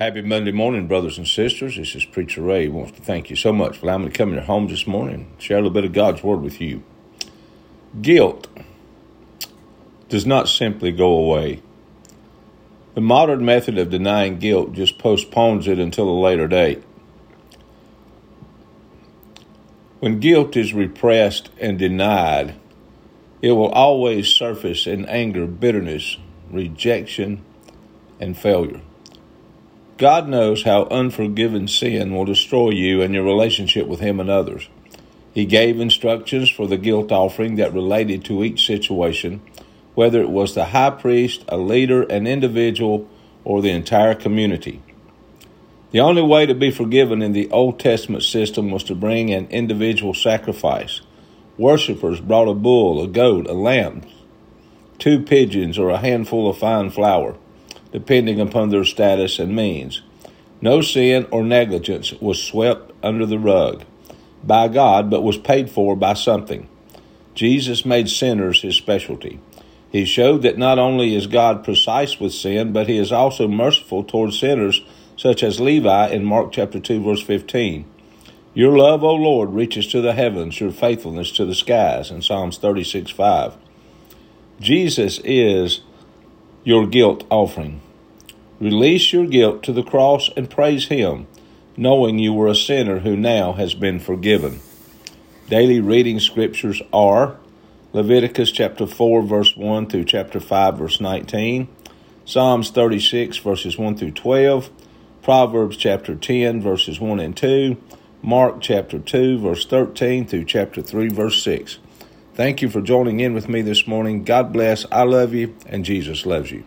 Happy Monday morning, brothers and sisters. This is Preacher Ray. Wants to thank you so much for allowing me to come in your home this morning and share a little bit of God's Word with you. Guilt does not simply go away. The modern method of denying guilt just postpones it until a later date. When guilt is repressed and denied, it will always surface in anger, bitterness, rejection, and failure. God knows how unforgiven sin will destroy you and your relationship with Him and others. He gave instructions for the guilt offering that related to each situation, whether it was the high priest, a leader, an individual, or the entire community. The only way to be forgiven in the Old Testament system was to bring an individual sacrifice. Worshippers brought a bull, a goat, a lamb, two pigeons, or a handful of fine flour depending upon their status and means. No sin or negligence was swept under the rug by God, but was paid for by something. Jesus made sinners his specialty. He showed that not only is God precise with sin, but he is also merciful toward sinners such as Levi in Mark chapter 2 verse 15. Your love, O Lord, reaches to the heavens, your faithfulness to the skies in Psalms 36 5. Jesus is your guilt offering. Release your guilt to the cross and praise Him, knowing you were a sinner who now has been forgiven. Daily reading scriptures are Leviticus chapter 4, verse 1 through chapter 5, verse 19, Psalms 36, verses 1 through 12, Proverbs chapter 10, verses 1 and 2, Mark chapter 2, verse 13 through chapter 3, verse 6. Thank you for joining in with me this morning. God bless. I love you, and Jesus loves you.